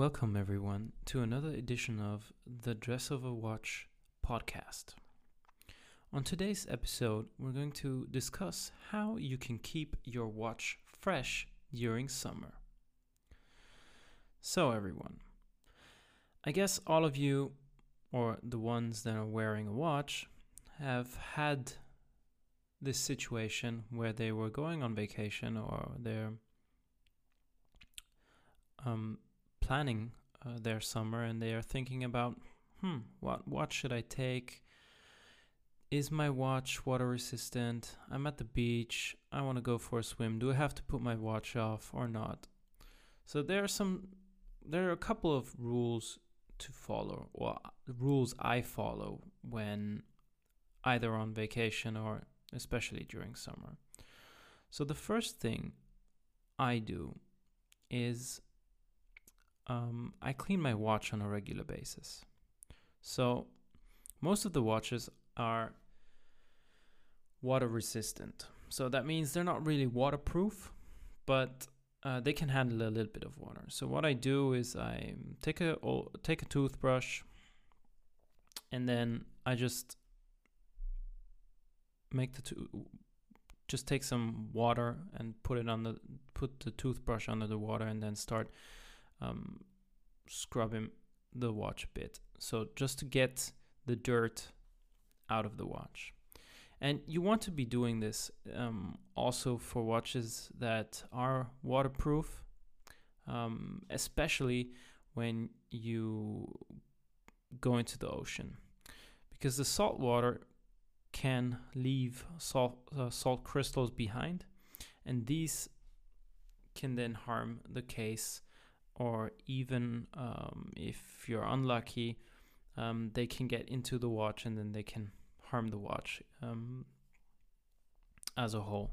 Welcome, everyone, to another edition of the Dress Over Watch podcast. On today's episode, we're going to discuss how you can keep your watch fresh during summer. So, everyone, I guess all of you, or the ones that are wearing a watch, have had this situation where they were going on vacation or they're um, planning uh, their summer and they are thinking about, hmm, what watch should I take? Is my watch water resistant? I'm at the beach. I want to go for a swim. Do I have to put my watch off or not? So there are some, there are a couple of rules to follow, or rules I follow when either on vacation or especially during summer. So the first thing I do is um, I clean my watch on a regular basis. So most of the watches are water resistant. So that means they're not really waterproof, but uh, they can handle a little bit of water. So what I do is I take a take a toothbrush, and then I just make the to- just take some water and put it on the put the toothbrush under the water and then start um, scrubbing the watch a bit. So just to get the dirt out of the watch. And you want to be doing this um, also for watches that are waterproof, um, especially when you go into the ocean, because the salt water can leave salt uh, salt crystals behind, and these can then harm the case or even um, if you're unlucky, um, they can get into the watch and then they can harm the watch um, as a whole.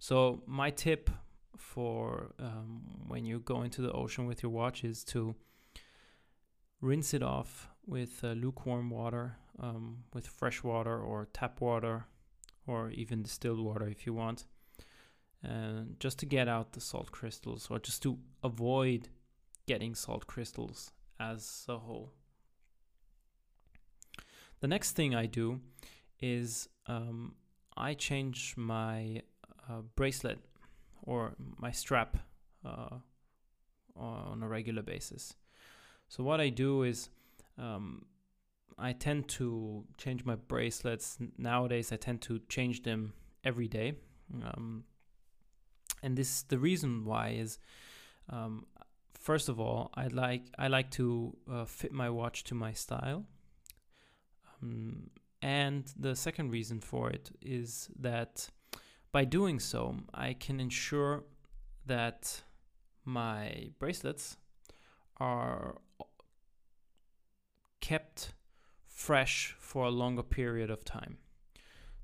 So, my tip for um, when you go into the ocean with your watch is to rinse it off with uh, lukewarm water, um, with fresh water or tap water, or even distilled water if you want. Just to get out the salt crystals, or just to avoid getting salt crystals as a whole. The next thing I do is um, I change my uh, bracelet or my strap uh, on a regular basis. So, what I do is um, I tend to change my bracelets. Nowadays, I tend to change them every day. Um, and this the reason why is um, first of all, I like I like to uh, fit my watch to my style. Um, and the second reason for it is that by doing so, I can ensure that my bracelets are kept fresh for a longer period of time.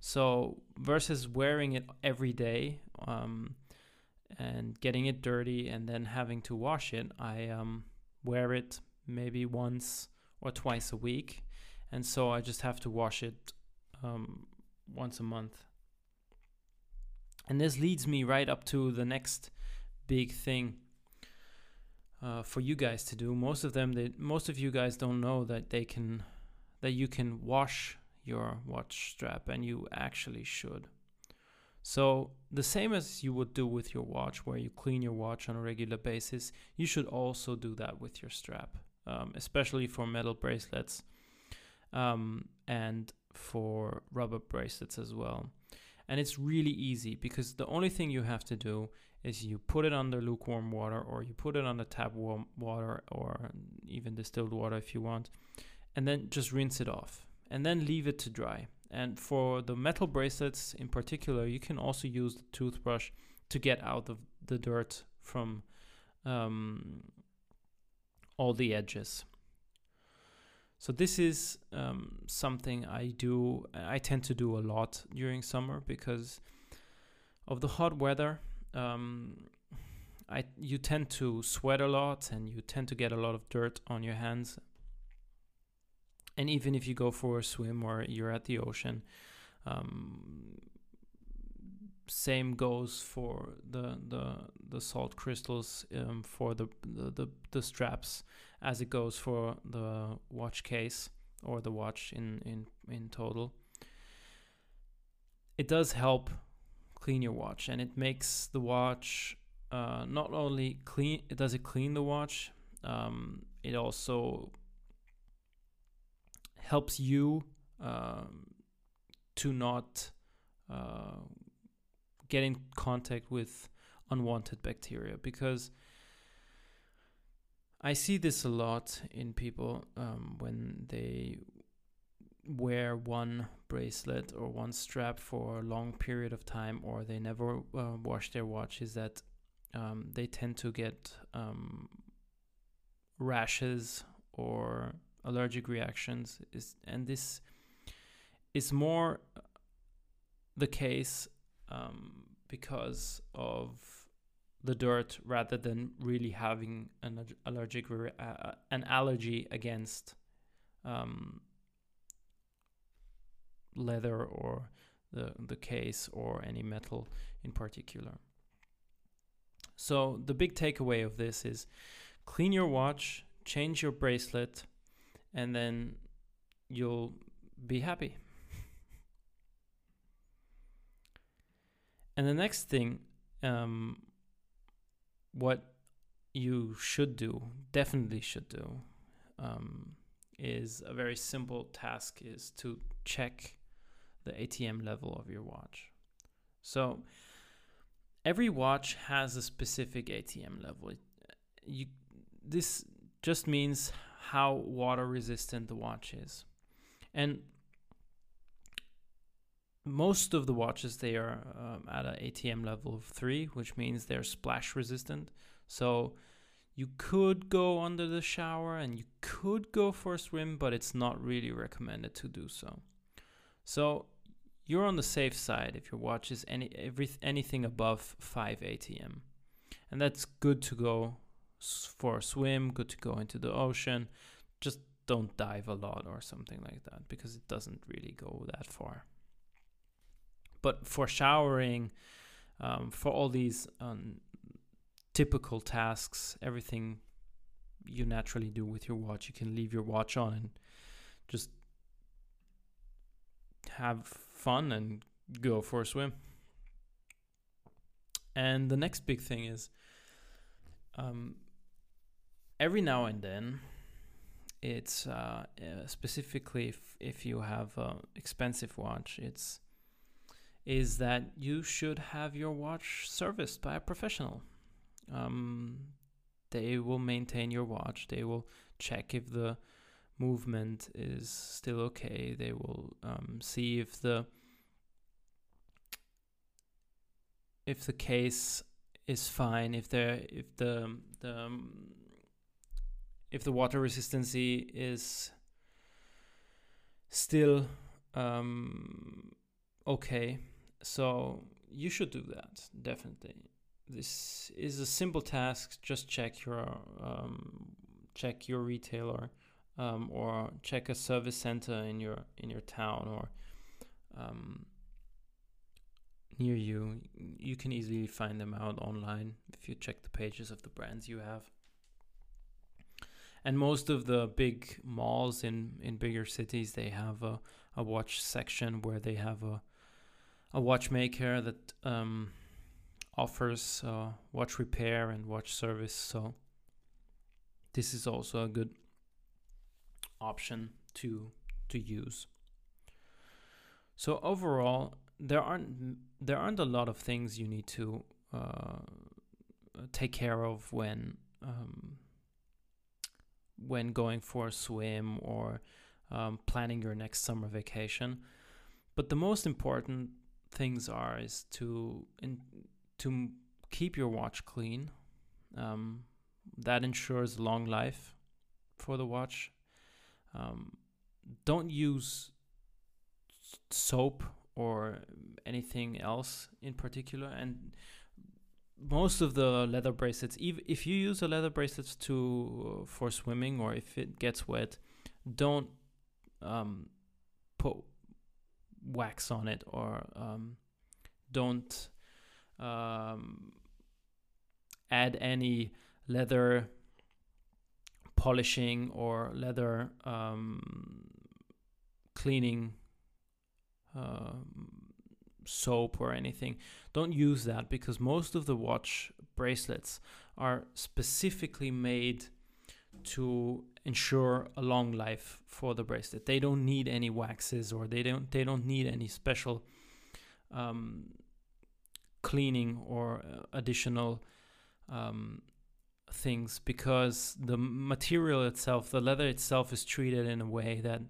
So versus wearing it every day, um, and getting it dirty and then having to wash it, I um, wear it maybe once or twice a week. And so I just have to wash it um, once a month. And this leads me right up to the next big thing uh, for you guys to do. Most of them, they, most of you guys don't know that they can, that you can wash your watch strap, and you actually should. So, the same as you would do with your watch, where you clean your watch on a regular basis, you should also do that with your strap, um, especially for metal bracelets um, and for rubber bracelets as well. And it's really easy because the only thing you have to do is you put it under lukewarm water or you put it under tap warm water or even distilled water if you want, and then just rinse it off and then leave it to dry. And for the metal bracelets in particular, you can also use the toothbrush to get out of the dirt from um, all the edges. So this is um, something I do. I tend to do a lot during summer because of the hot weather. Um, I you tend to sweat a lot and you tend to get a lot of dirt on your hands and even if you go for a swim or you're at the ocean, um, same goes for the the the salt crystals um, for the, the, the the straps as it goes for the watch case or the watch in in in total. It does help clean your watch and it makes the watch uh, not only clean it does it clean the watch um, it also helps you um, to not uh, get in contact with unwanted bacteria because I see this a lot in people um, when they wear one bracelet or one strap for a long period of time or they never uh, wash their watch is that um, they tend to get um, rashes or allergic reactions is and this is more the case um, because of the dirt rather than really having an allergic re- uh, an allergy against um, leather or the the case or any metal in particular. So the big takeaway of this is clean your watch, change your bracelet, and then you'll be happy. and the next thing, um, what you should do, definitely should do, um, is a very simple task is to check the ATM level of your watch. So every watch has a specific ATM level. You, this just means how water resistant the watch is. And most of the watches they are um, at an ATM level of 3, which means they're splash resistant. So you could go under the shower and you could go for a swim, but it's not really recommended to do so. So you're on the safe side if your watch is any every, anything above 5 ATM. And that's good to go for a swim, good to go into the ocean. Just don't dive a lot or something like that because it doesn't really go that far. But for showering, um, for all these um, typical tasks, everything you naturally do with your watch, you can leave your watch on and just have fun and go for a swim. And the next big thing is um, every now and then, it's uh, uh, specifically if, if you have an expensive watch, it's is that you should have your watch serviced by a professional. Um, they will maintain your watch. They will check if the movement is still okay. They will um, see if the if the case is fine. If the if the the if the water resistancy is still um, okay. So you should do that definitely. This is a simple task. Just check your um, check your retailer um, or check a service center in your in your town or um, near you. You can easily find them out online if you check the pages of the brands you have. And most of the big malls in, in bigger cities, they have a, a watch section where they have a a watchmaker that um, offers uh, watch repair and watch service. So this is also a good option to to use. So overall, there aren't there aren't a lot of things you need to uh, take care of when um, when going for a swim or um, planning your next summer vacation. But the most important things are is to in, to keep your watch clean. Um, that ensures long life for the watch um, don't use soap or anything else in particular. And most of the leather bracelets, if if you use a leather bracelet to uh, for swimming or if it gets wet, don't um, put wax on it or um, don't um, add any leather polishing or leather um, cleaning um, soap or anything. Don't use that because most of the watch bracelets are specifically made to ensure a long life for the bracelet. They don't need any waxes or they don't they don't need any special um, cleaning or uh, additional um, things because the material itself, the leather itself, is treated in a way that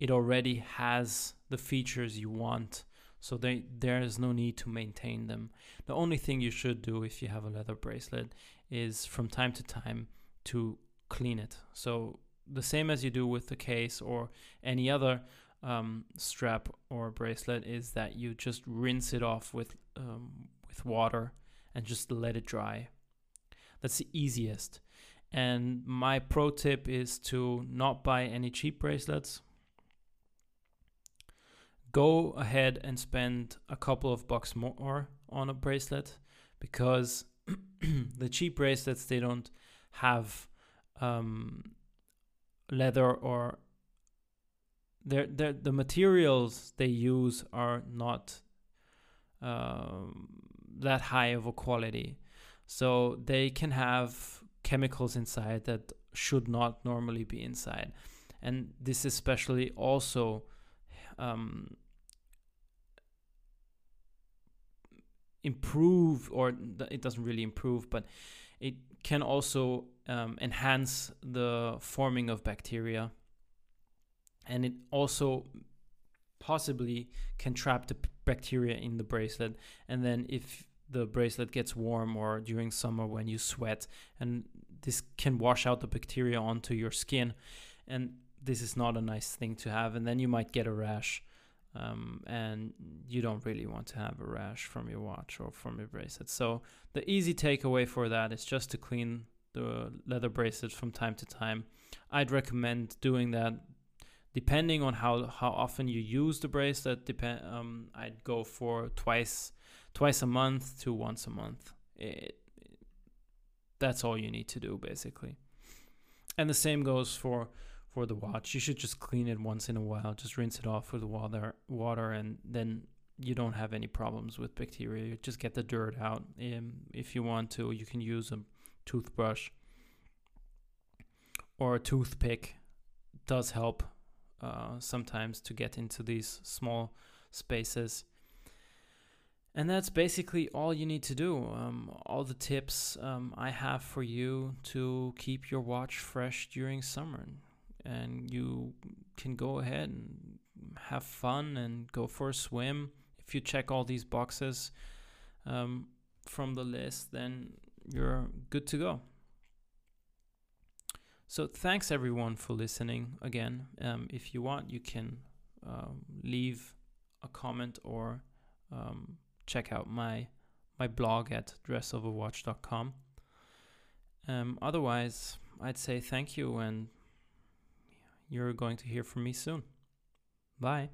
it already has the features you want. So they, there is no need to maintain them. The only thing you should do if you have a leather bracelet is from time to time to clean it. So the same as you do with the case or any other um, strap or bracelet is that you just rinse it off with um, with water and just let it dry. That's the easiest. And my pro tip is to not buy any cheap bracelets. Go ahead and spend a couple of bucks more on a bracelet because the cheap bracelets they don't have um, leather or they're, they're, the materials they use are not um, that high of a quality. So they can have chemicals inside that should not normally be inside. And this especially also um, improve, or it doesn't really improve, but it can also um, enhance the forming of bacteria. And it also possibly can trap the bacteria in the bracelet. And then if the bracelet gets warm or during summer when you sweat, and this can wash out the bacteria onto your skin. And this is not a nice thing to have. And then you might get a rash. Um, and you don't really want to have a rash from your watch or from your bracelet. So the easy takeaway for that is just to clean the leather bracelet from time to time. I'd recommend doing that depending on how how often you use the bracelet. Depend um, I'd go for twice twice a month to once a month. It, that's all you need to do basically. And the same goes for for the watch. You should just clean it once in a while. Just rinse it off with water water and then you don't have any problems with bacteria. You just get the dirt out. Um, if you want to, you can use a toothbrush or a toothpick. Does help uh, sometimes to get into these small spaces. And that's basically all you need to do. Um, all the tips um, I have for you to keep your watch fresh during summer. And you can go ahead and have fun and go for a swim if you check all these boxes um, from the list, then you're good to go. So thanks everyone for listening again. Um, if you want, you can um, leave a comment or um, check out my my blog at dressoverwatch.com. Um, otherwise, I'd say thank you, and you're going to hear from me soon. Bye.